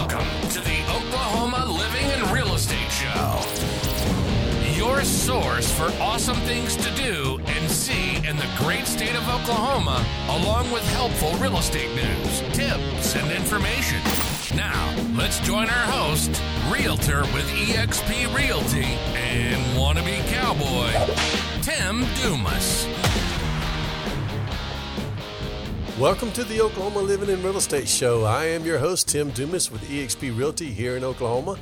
Welcome to the Oklahoma Living and Real Estate Show. Your source for awesome things to do and see in the great state of Oklahoma, along with helpful real estate news, tips, and information. Now, let's join our host, Realtor with eXp Realty and wannabe cowboy, Tim Dumas. Welcome to the Oklahoma Living and Real Estate Show. I am your host, Tim Dumas with eXp Realty here in Oklahoma.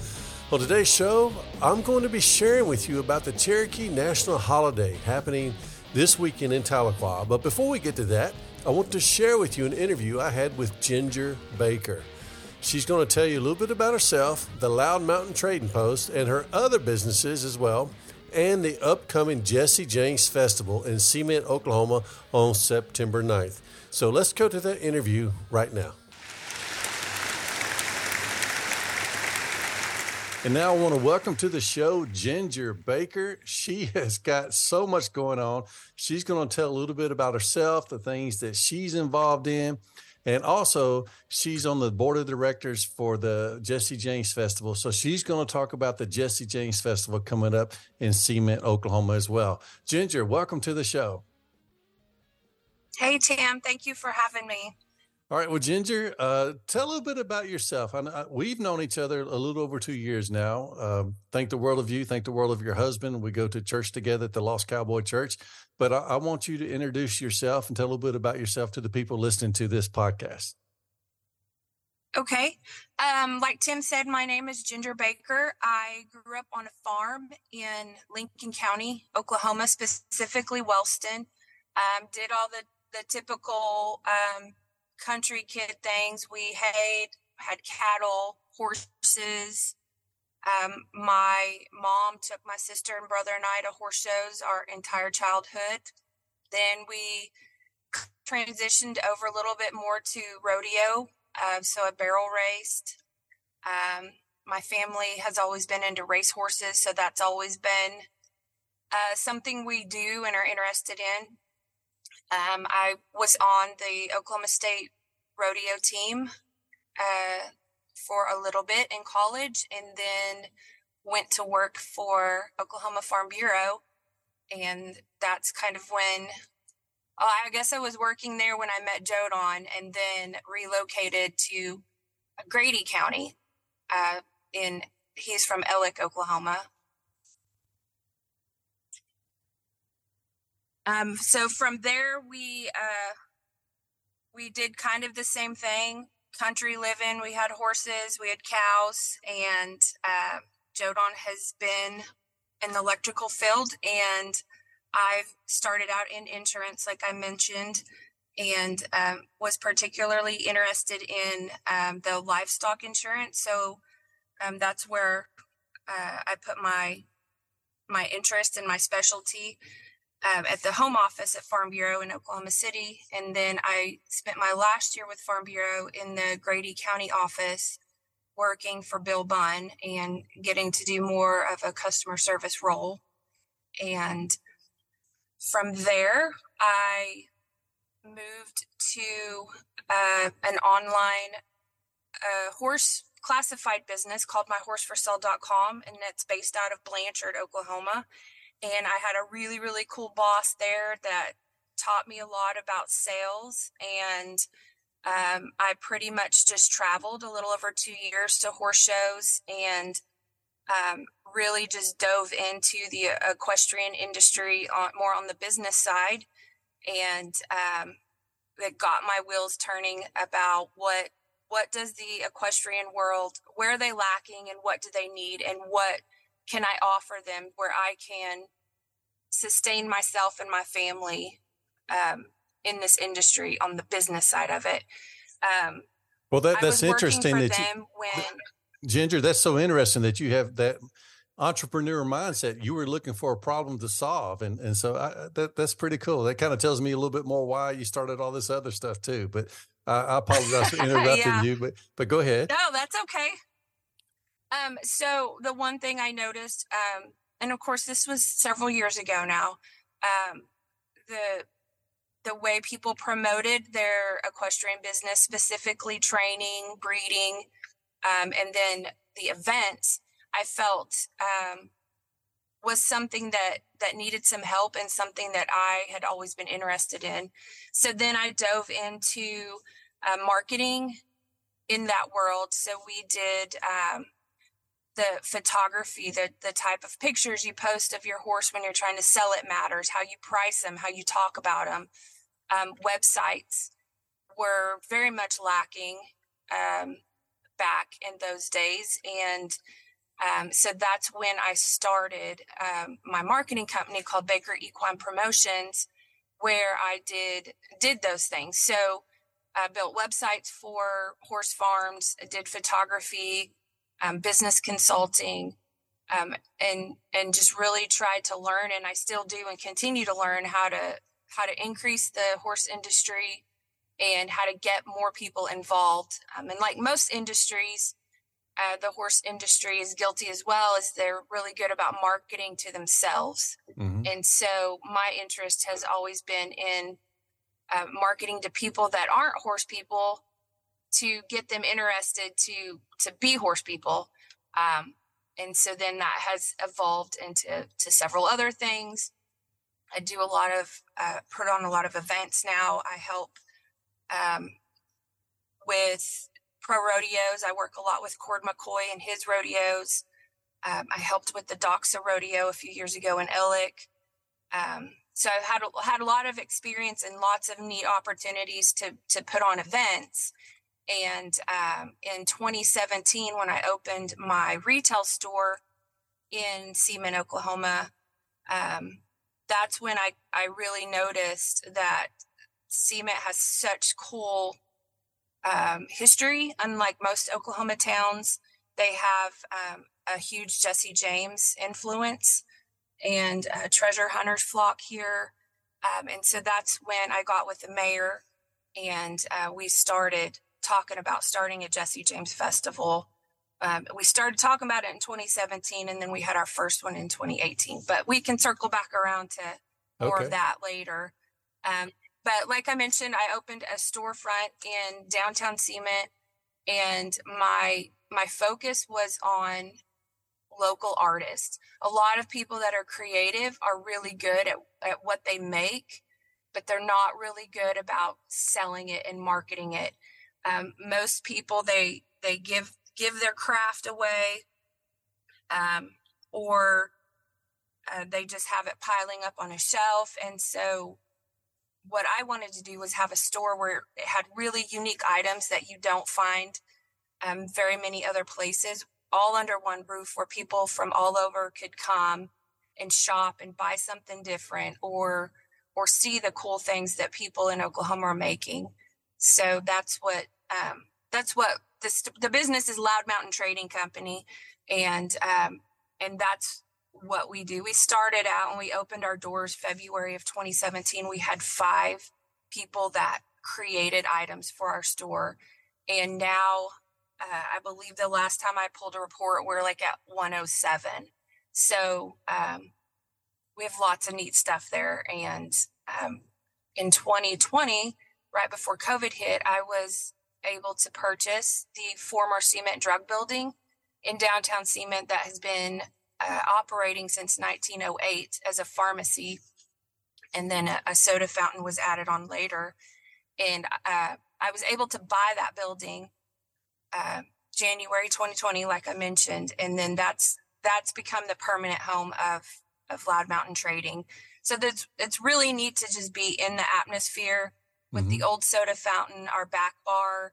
On today's show, I'm going to be sharing with you about the Cherokee National Holiday happening this weekend in Tahlequah. But before we get to that, I want to share with you an interview I had with Ginger Baker. She's going to tell you a little bit about herself, the Loud Mountain Trading Post, and her other businesses as well, and the upcoming Jesse James Festival in Cement, Oklahoma on September 9th. So let's go to that interview right now. And now I want to welcome to the show Ginger Baker. She has got so much going on. She's going to tell a little bit about herself, the things that she's involved in, and also she's on the board of directors for the Jesse James Festival. So she's going to talk about the Jesse James Festival coming up in Cement, Oklahoma as well. Ginger, welcome to the show. Hey, Tam. Thank you for having me. All right. Well, Ginger, uh, tell a little bit about yourself. I, I, we've known each other a little over two years now. Um, thank the world of you. Thank the world of your husband. We go to church together at the Lost Cowboy Church. But I, I want you to introduce yourself and tell a little bit about yourself to the people listening to this podcast. Okay. Um, like Tim said, my name is Ginger Baker. I grew up on a farm in Lincoln County, Oklahoma, specifically Wellston. Um, did all the the typical um, country kid things. We had had cattle, horses. Um, my mom took my sister and brother and I to horse shows our entire childhood. Then we transitioned over a little bit more to rodeo. Uh, so I barrel raced. Um, my family has always been into race horses, so that's always been uh, something we do and are interested in. Um, I was on the Oklahoma State rodeo team uh, for a little bit in college and then went to work for Oklahoma Farm Bureau. And that's kind of when oh, I guess I was working there when I met Jodon and then relocated to Grady County. Uh, in he's from Alex, Oklahoma. Um, so from there, we uh, we did kind of the same thing, country living. We had horses, we had cows, and uh, Jodon has been in the electrical field, and I've started out in insurance, like I mentioned, and um, was particularly interested in um, the livestock insurance. So um, that's where uh, I put my my interest and my specialty um, at the home office at Farm Bureau in Oklahoma City. And then I spent my last year with Farm Bureau in the Grady County office working for Bill Bunn and getting to do more of a customer service role. And from there, I moved to uh, an online uh, horse classified business called myhorseforsale.com and it's based out of Blanchard, Oklahoma and I had a really really cool boss there that taught me a lot about sales. And um, I pretty much just traveled a little over two years to horse shows and um, really just dove into the equestrian industry on more on the business side. And um, it got my wheels turning about what what does the equestrian world where are they lacking and what do they need and what can I offer them where I can sustain myself and my family um, in this industry on the business side of it. Um, well, that, that's interesting that you, when, Ginger, that's so interesting that you have that entrepreneur mindset. You were looking for a problem to solve. And, and so I, that, that's pretty cool. That kind of tells me a little bit more why you started all this other stuff too, but I, I apologize for interrupting yeah. you, but, but go ahead. No, that's okay. Um, so the one thing I noticed, um, and of course this was several years ago now, um, the the way people promoted their equestrian business, specifically training, breeding, Um, and then the events I felt um, was something that that needed some help and something that I had always been interested in. So then I dove into uh, marketing in that world. So we did um, the photography, the the type of pictures you post of your horse when you're trying to sell it matters. How you price them, how you talk about them. Um, websites were very much lacking um, back in those days, and um, so that's when I started um, my marketing company called Baker Equine Promotions, where I did did those things. So I built websites for horse farms, did photography, um, business consulting, um, and and just really tried to learn. And I still do and continue to learn how to how to increase the horse industry and how to get more people involved. Um, and like most industries uh, the horse industry is guilty as well as they're really good about marketing to themselves mm-hmm. and so my interest has always been in uh, marketing to people that aren't horse people to get them interested to to be horse people um, and so then that has evolved into to several other things i do a lot of uh, put on a lot of events now i help um, with pro rodeos. I work a lot with Cord McCoy and his rodeos. Um, I helped with the Doxa rodeo a few years ago in Alex. Um, so I've had had a lot of experience and lots of neat opportunities to to put on events. And um, in 2017, when I opened my retail store in Cement, Oklahoma, um, that's when I I really noticed that Cement has such cool um, history. Unlike most Oklahoma towns, they have um, a huge Jesse James influence and treasure hunters flock here. Um, and so that's when I got with the mayor and uh, we started talking about starting a Jesse James festival. Um, we started talking about it in 2017 and then we had our first one in 2018, but we can circle back around to more okay. of that later. Um, but like I mentioned, I opened a storefront in downtown Cement, and my my focus was on local artists. A lot of people that are creative are really good at, at what they make, but they're not really good about selling it and marketing it. Um, most people they they give give their craft away, um, or uh, they just have it piling up on a shelf, and so what I wanted to do was have a store where it had really unique items that you don't find um, very many other places, all under one roof, where people from all over could come and shop and buy something different, or or see the cool things that people in Oklahoma are making. So that's what um, that's what this, the business is Loud Mountain Trading Company, and um, and that's what we do. We started out and we opened our doors February of 2017. We had five people that created items for our store. And now, uh, I believe the last time I pulled a report, we're like at 107. So um, we have lots of neat stuff there. And um, in 2020, right before COVID hit, I was able to purchase the former cement drug building in downtown Cement that has been uh, operating since 1908 as a pharmacy, and then a, a soda fountain was added on later. And uh, I was able to buy that building uh, January 2020, like I mentioned, and then that's that's become the permanent home of of Loud Mountain Trading. So that's it's really neat to just be in the atmosphere with mm-hmm. the old soda fountain. Our back bar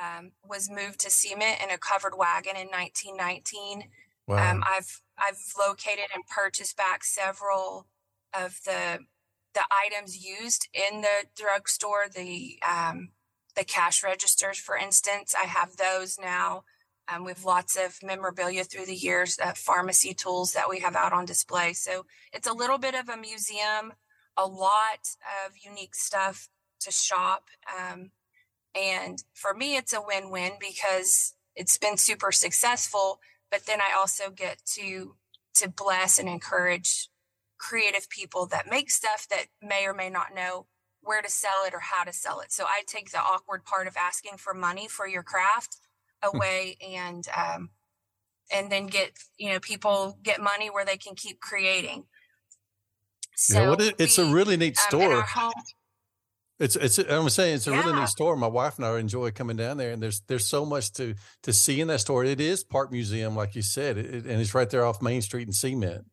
um, was moved to cement in a covered wagon in 1919. Wow. Um, I've I've located and purchased back several of the the items used in the drugstore. The um, the cash registers, for instance, I have those now. Um, we have lots of memorabilia through the years, uh, pharmacy tools that we have out on display. So it's a little bit of a museum, a lot of unique stuff to shop. Um, and for me, it's a win win because it's been super successful but then I also get to to bless and encourage creative people that make stuff that may or may not know where to sell it or how to sell it. So I take the awkward part of asking for money for your craft hmm. and um, and then get you know people get money where they can keep creating. So yeah, it, it's we, a really neat store. Um, it's it's I'm saying it's a yeah. really neat store. My wife and I enjoy coming down there, and there's there's so much to to see in that store. It is Park Museum, like you said, it, and it's right there off Main Street and Cement.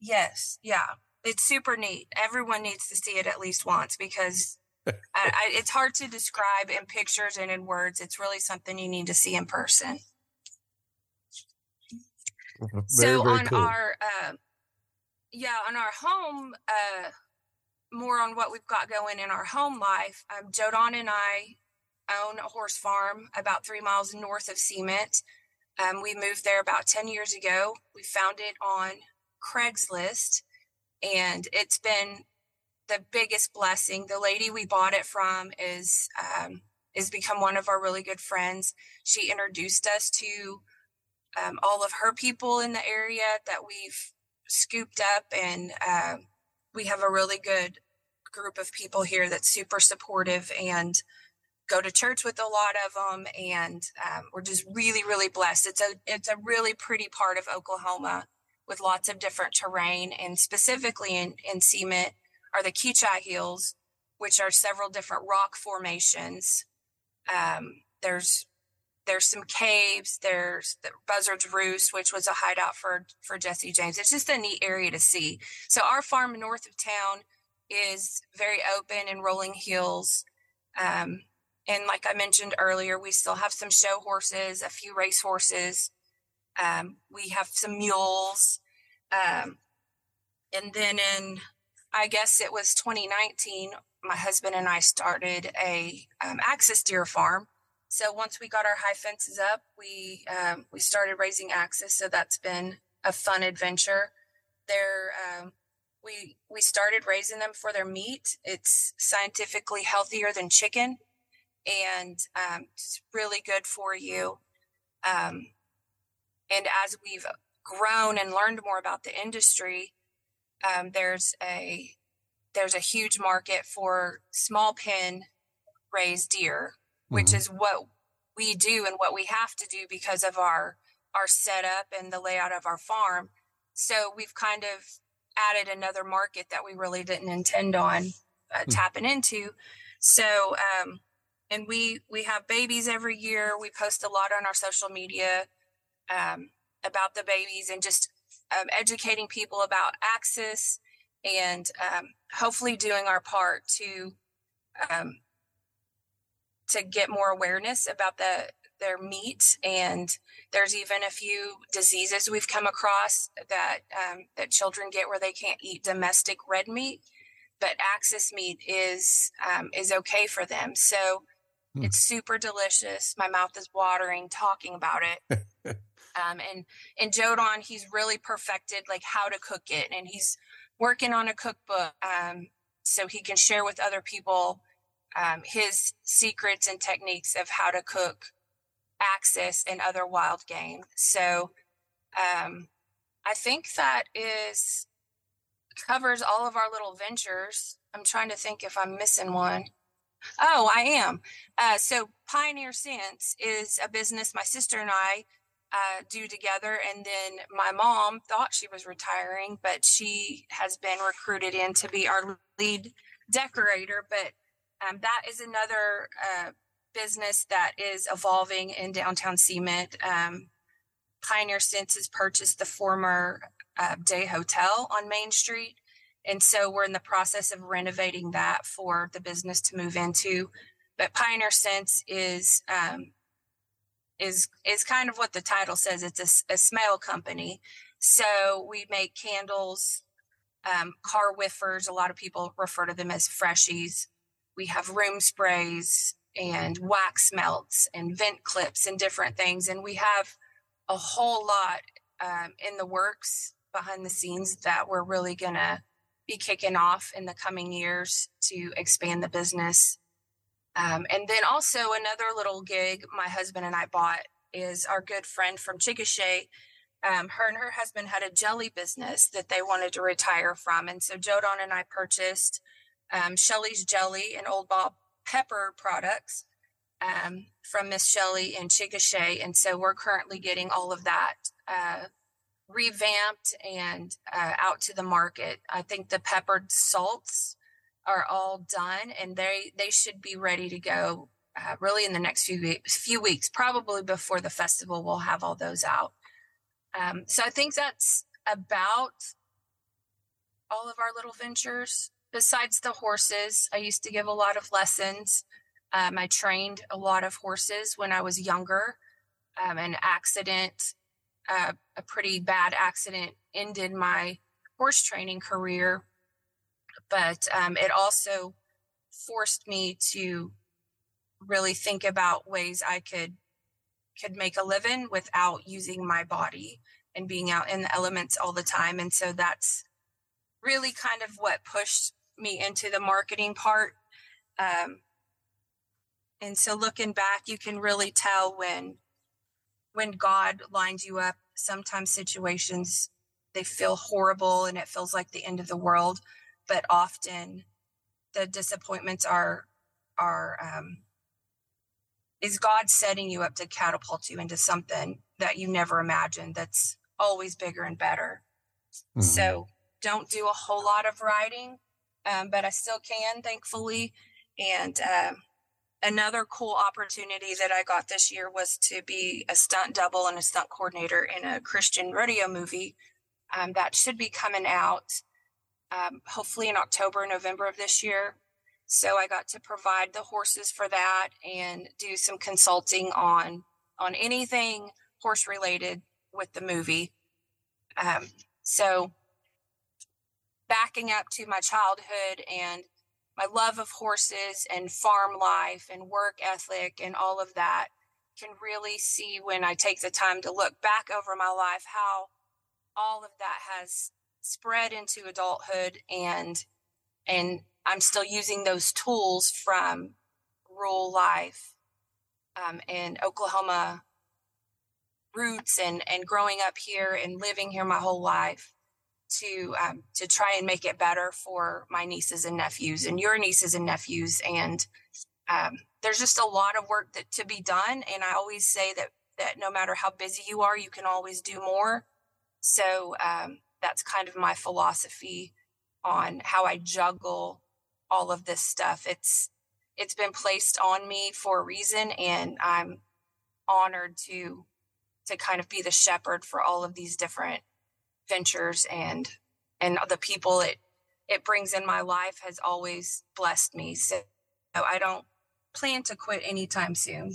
Yes, yeah, it's super neat. Everyone needs to see it at least once because I, I, it's hard to describe in pictures and in words. It's really something you need to see in person. Very, so very on cool. our uh, yeah on our home uh, more on what we've got going in our home life um, Jodon and I own a horse farm about three miles north of Cement. Um, we moved there about 10 years ago. We found it on Craigslist and it's been the biggest blessing. The lady we bought it from is um, is become one of our really good friends. She introduced us to um, all of her people in the area that we've scooped up, and uh, we have a really good group of people here that's super supportive and go to church with a lot of them and um, we're just really really blessed it's a it's a really pretty part of oklahoma with lots of different terrain and specifically in, in cement are the Keechi Hills, which are several different rock formations. Um, there's there's some caves. There's the Buzzard's Roost, which was a hideout for for Jesse James. It's just a neat area to see. So our farm north of town is very open and rolling hills. Um, and like I mentioned earlier, we still have some show horses, a few race horses. Um, we have some mules. Um, and then in I guess it was 2019, my husband and I started a um, axis deer farm. So once we got our high fences up, we um, we started raising axis. So that's been a fun adventure. There, um, we we started raising them for their meat. It's scientifically healthier than chicken, and um, it's really good for you. Um, and as we've grown and learned more about the industry, um, there's a there's a huge market for small pen raised deer, which mm-hmm. is what we do and what we have to do because of our our setup and the layout of our farm. So we've kind of added another market that we really didn't intend on uh, mm-hmm. tapping into. So um, and we we have babies every year. We post a lot on our social media um, about the babies and just um, educating people about axis and um, hopefully doing our part to um, to get more awareness about the their meat and there's even a few diseases we've come across that um, that children get where they can't eat domestic red meat but axis meat is um, is okay for them. So hmm. it's super delicious. My mouth is watering talking about it. Um, and and Jodon, he's really perfected like how to cook it, and he's working on a cookbook um, so he can share with other people um, his secrets and techniques of how to cook axis and other wild game. So um, I think that is covers all of our little ventures. I'm trying to think if I'm missing one. Oh, I am. Uh, so Pioneer Scents is a business my sister and I uh, do together. And then my mom thought she was retiring, but she has been recruited in to be our lead decorator. But um, that is another uh, business that is evolving in downtown Cement. Um, Pioneer Scents has purchased the former uh, Day Hotel on Main Street. And so we're in the process of renovating that for the business to move into. But Pioneer Scents is um, is is kind of what the title says. It's a, a smell company. So we make candles, um, car whiffers. A lot of people refer to them as freshies. We have room sprays and wax melts and vent clips and different things. And we have a whole lot um, in the works behind the scenes that we're really going to be kicking off in the coming years to expand the business um, and then also another little gig my husband and I bought is our good friend from Chickasha. Um, her and her husband had a jelly business that they wanted to retire from. And so Jodon and I purchased um, Shelly's Jelly and Old Bob Pepper products. um, from Miss Shelley in Chickasha. And so we're currently getting all of that uh, revamped and uh, out to the market. I think the peppered salts are all done and they, they should be ready to go uh, really in the next few few weeks, probably before the festival, we'll have all those out. Um, so I think that's about all of our little ventures. Besides the horses, I used to give a lot of lessons. Um, I trained a lot of horses when I was younger. Um, an accident, uh, a pretty bad accident, ended my horse training career, but um, it also forced me to really think about ways I could could make a living without using my body and being out in the elements all the time. And so that's really kind of what pushed me into the marketing part. Um, and so looking back, you can really tell when when God lines you up. Sometimes situations they feel horrible and it feels like the end of the world, but often the disappointments are are um, is God setting you up to catapult you into something that you never imagined that's always bigger and better. Mm-hmm. So don't do a whole lot of riding, um, but I still can, thankfully. And um, another cool opportunity that I got this year was to be a stunt double and a stunt coordinator in a Christian rodeo movie um, that should be coming out um, hopefully in October, November of this year. So I got to provide the horses for that and do some consulting on on anything horse related with the movie. Um, so backing up to my childhood and my love of horses and farm life and work ethic and all of that can really see when I take the time to look back over my life how all of that has spread into adulthood and and I'm still using those tools from rural life um, and Oklahoma roots and and growing up here and living here my whole life to um, to try and make it better for my nieces and nephews and your nieces and nephews. And um, there's just a lot of work that to be done. And i always say that that no matter how busy you are you can always do more. So um, that's kind of my philosophy on how i juggle all of this stuff. It's it's been placed on me for a reason and i'm honored to to kind of be the shepherd for all of these different ventures and and the people it it brings in my life has always blessed me. So I don't plan to quit anytime soon.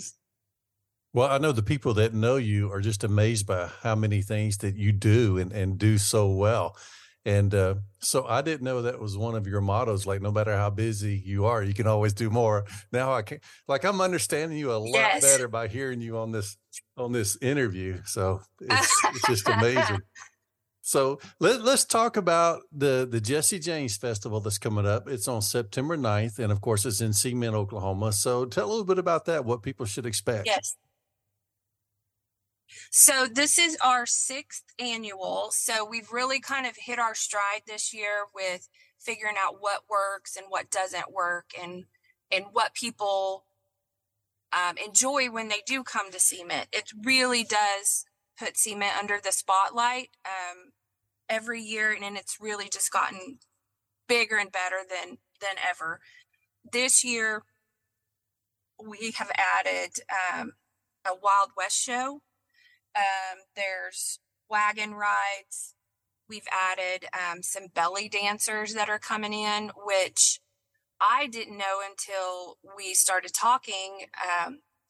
Well, I know the people that know you are just amazed by how many things that you do and, and do so well. And uh, so I didn't know that was one of your mottos. Like, no matter how busy you are, you can always do more. Now I can, like, I'm understanding you a lot yes. better by hearing you on this on this interview. So it's, it's just amazing. So let, us talk about the, the Jesse James Festival that's coming up. It's on September 9th, and of course, it's in Cement, Oklahoma. So tell a little bit about that, what people should expect. Yes. So this is our sixth annual. So we've really kind of hit our stride this year with figuring out what works and what doesn't work and and what people um, enjoy when they do come to Cement. It really does put cement under the spotlight um, every year, and it's really just gotten bigger and better than than ever. This year, we have added um, a Wild West show. Um, there's wagon rides. We've added um, some belly dancers that are coming in, which I didn't know until we started talking.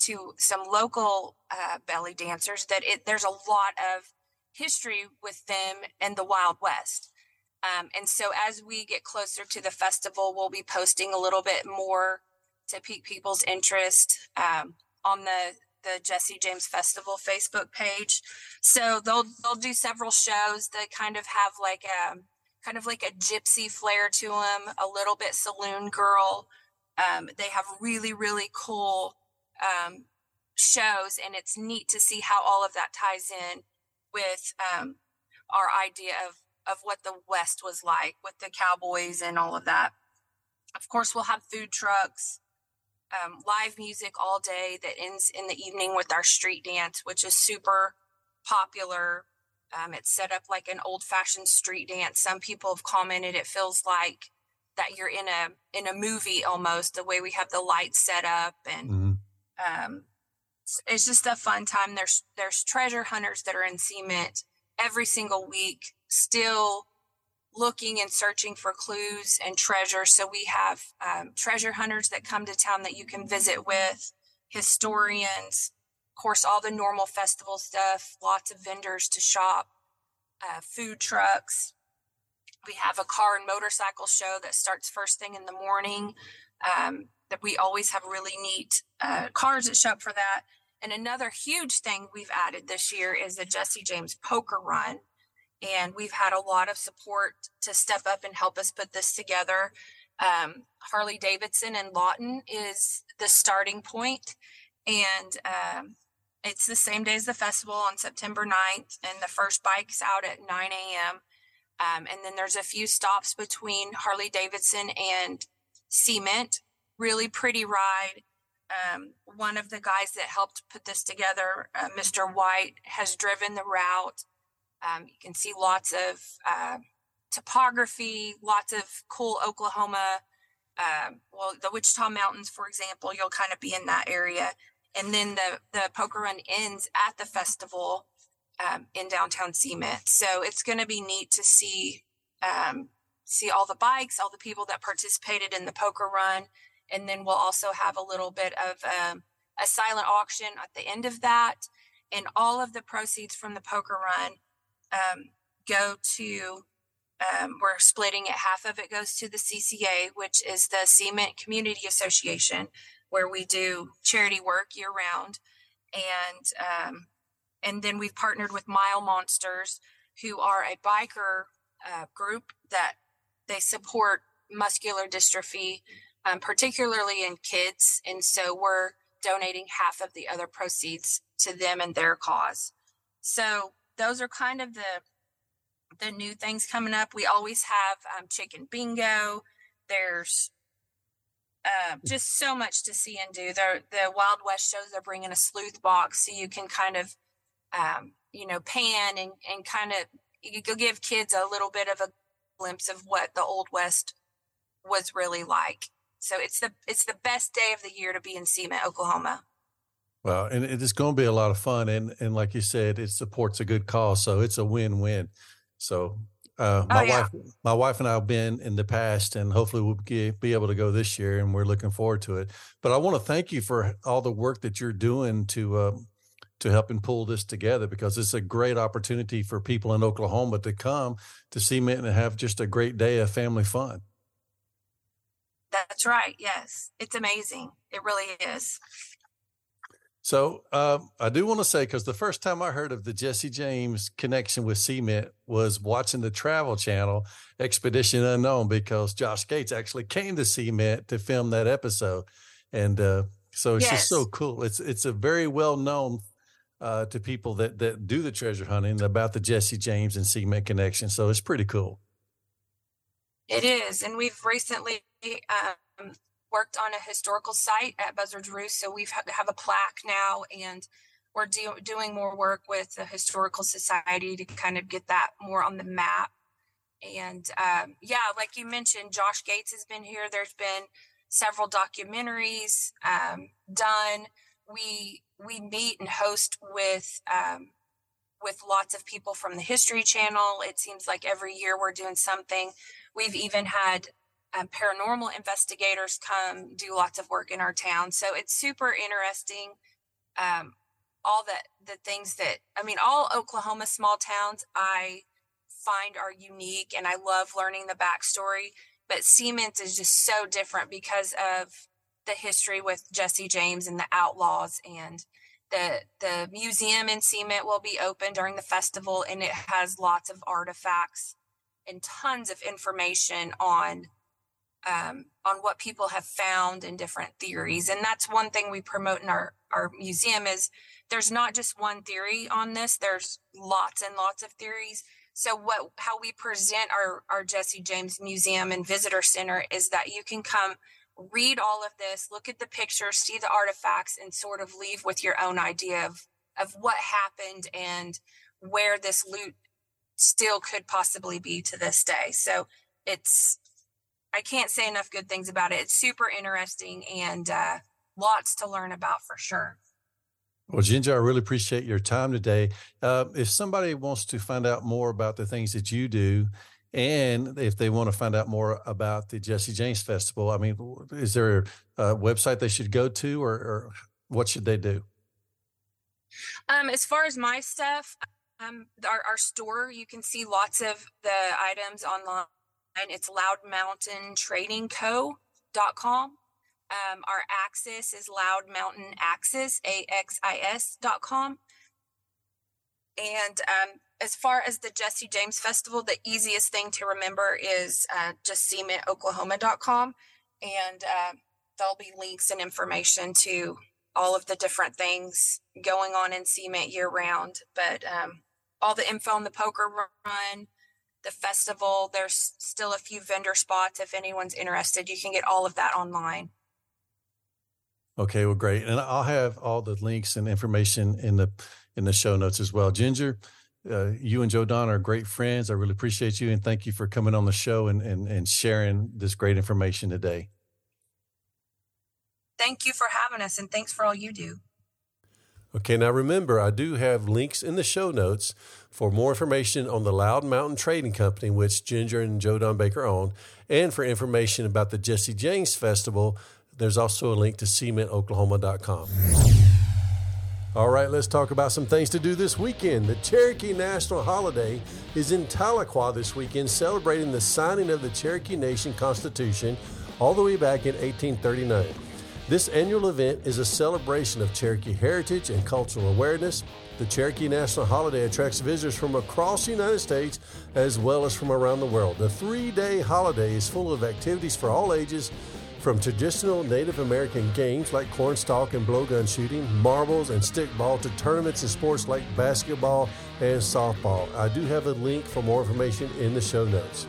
Um, to some local uh, belly dancers that it, there's a lot of history with them in the Wild West. Um, and so as we get closer to the festival, we'll be posting a little bit more to pique people's interest um, on the the Jesse James Festival Facebook page. So they'll they'll do several shows that kind of have like a kind of like a gypsy flair to them, a little bit saloon girl. Um, they have really really cool um, shows, and it's neat to see how all of that ties in with um, our idea of of what the West was like with the cowboys and all of that. Of course, we'll have food trucks. um, live music all day that ends in the evening with our street dance, which is super popular. Um, it's set up like an old fashioned street dance. Some people have commented it feels like that you're in a in a movie almost the way we have the lights set up and mm-hmm. Um, it's, just a fun time. There's there's treasure hunters that are in cement every single week, still looking and searching for clues and treasure. So we have um, treasure hunters that come to town that you can visit with, historians, of course, all the normal festival stuff, lots of vendors to shop, uh, food trucks. We have a car and motorcycle show that starts first thing in the morning. Um, that we always have really neat uh, cars that show up for that. And another huge thing we've added this year is the Jesse James Poker Run and we've had a lot of support to step up and help us put this together. Um, Harley Davidson and Lawton is the starting point, and um, it's the same day as the festival on September 9th, and the first bike's out at 9 a.m. Um, and then there's a few stops between Harley Davidson and Cement. Really pretty ride. Um, one of the guys that helped put this together, uh, Mr. White, has driven the route um, you can see lots of uh, topography, lots of cool Oklahoma. Uh, well, the Wichita Mountains, for example, you'll kind of be in that area. And then the, the poker run ends at the festival um, in downtown Cement. So it's going to be neat to see um, see all the bikes, all the people that participated in the poker run, and then we'll also have a little bit of um, a silent auction at the end of that. And all of the proceeds from the poker run um, go to um, we're splitting it half of it goes to the cca which is the cement community association where we do charity work year round and um, and then we've partnered with mile monsters who are a biker uh, group that they support muscular dystrophy um, particularly in kids and so we're donating half of the other proceeds to them and their cause so those are kind of the the new things coming up. We always have um, chicken bingo. There's uh, just so much to see and do. The the Wild West shows are bringing a sluice box, so you can kind of, um, you know, pan and and kind of you give kids a little bit of a glimpse of what the Old West was really like. So it's the it's the best day of the year to be in Cement, Oklahoma. Well, and it is going to be a lot of fun, and and like you said, it supports a good cause, so it's a win-win. So, uh, my oh, yeah. wife, my wife and I have been in the past, and hopefully we'll get, be able to go this year, and we're looking forward to it. But I want to thank you for all the work that you're doing to uh, to help and pull this together because it's a great opportunity for people in Oklahoma to come to Cement and have just a great day of family fun. That's right. Yes, it's amazing. It really is. So uh, I do want to say because the first time I heard of the Jesse James connection with Cement was watching the Travel Channel Expedition Unknown because Josh Gates actually came to Cement to film that episode, and uh, so it's yes. just so cool. It's it's a very well known uh, to people that that do the treasure hunting about the Jesse James and Cement connection. So it's pretty cool. It is, and we've recently um, worked on a historical site at Buzzards Roost, so we have a plaque now, and we're do, doing more work with the Historical Society to kind of get that more on the map. And um, yeah, like you mentioned, Josh Gates has been here. There's been several documentaries um, done. We we meet and host with um, with lots of people from the History Channel. It seems like every year we're doing something. We've even had um, paranormal investigators come do lots of work in our town. So it's super interesting. Um, all the the things that I mean, all Oklahoma small towns I find are unique, and I love learning the backstory. But Cement is just so different because of the history with Jesse James and the Outlaws, and the the museum in Cement will be open during the festival, and it has lots of artifacts and tons of information on um, on what people have found in different theories. And that's one thing we promote in our our museum is there's not just one theory on this there's lots and lots of theories. So what how we present our our jesse james museum and visitor center is that you can come read all of this, look at the pictures, see the artifacts, and sort of leave with your own idea of, of what happened and where this loot still could possibly be to this day. So it's, I can't say enough good things about it. It's super interesting and uh, lots to learn about for sure. Well, Ginger, I really appreciate your time today. Uh, if somebody wants to find out more about the things that you do, and if they want to find out more about the Jesse James Festival, I mean, is there a website they should go to, or, or what should they do? Um, as far as my stuff, um, our, our store, you can see lots of the items online. It's loudmountaintradingco.com. Um, our axis is Loud Mountain Axis, A-X-I-S dot com. And um, as far as the Jesse James Festival, the easiest thing to remember is uh, just cementoklahoma.com. And uh, there'll be links and information to all of the different things going on in cement year round. But um, all the info on the poker run, the festival, there's still a few vendor spots. If anyone's interested, you can get all of that online. Okay, well, great, and I'll have all the links and information in the in the show notes as well. Ginger, uh, you and Joe Don are great friends. I really appreciate you, and thank you for coming on the show and and, and sharing this great information today. Thank you for having us, and thanks for all you do. Okay, now remember, I do have links in the show notes for more information on the Loud Mountain Trading Company, which Ginger and Joe Don Baker own, and for information about the Jesse James Festival there's also a link to cementoklahoma.com. All right, let's talk about some things to do this weekend. The Cherokee National Holiday is in Tahlequah this weekend, celebrating the signing of the Cherokee Nation Constitution all the way back in 1839. This annual event is a celebration of Cherokee heritage and cultural awareness. The Cherokee National Holiday attracts visitors from across the United States as well as from around the world. The three day holiday is full of activities for all ages from traditional Native American games like cornstalk and blowgun shooting, marbles and stickball, to tournaments and sports like basketball and softball. I do have a link for more information in the show notes.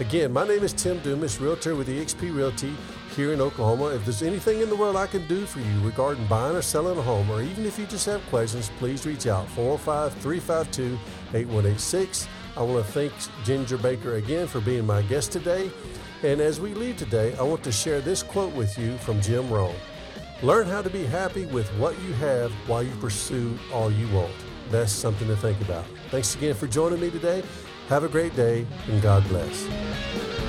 Again, my name is Tim Dumas, Realtor with eXp Realty here in Oklahoma. If there's anything in the world I can do for you regarding buying or selling a home, or even if you just have questions, please reach out 405 352 8186. I want to thank Ginger Baker again for being my guest today. And as we leave today, I want to share this quote with you from Jim Rohn Learn how to be happy with what you have while you pursue all you want. That's something to think about. Thanks again for joining me today. Have a great day, and God bless.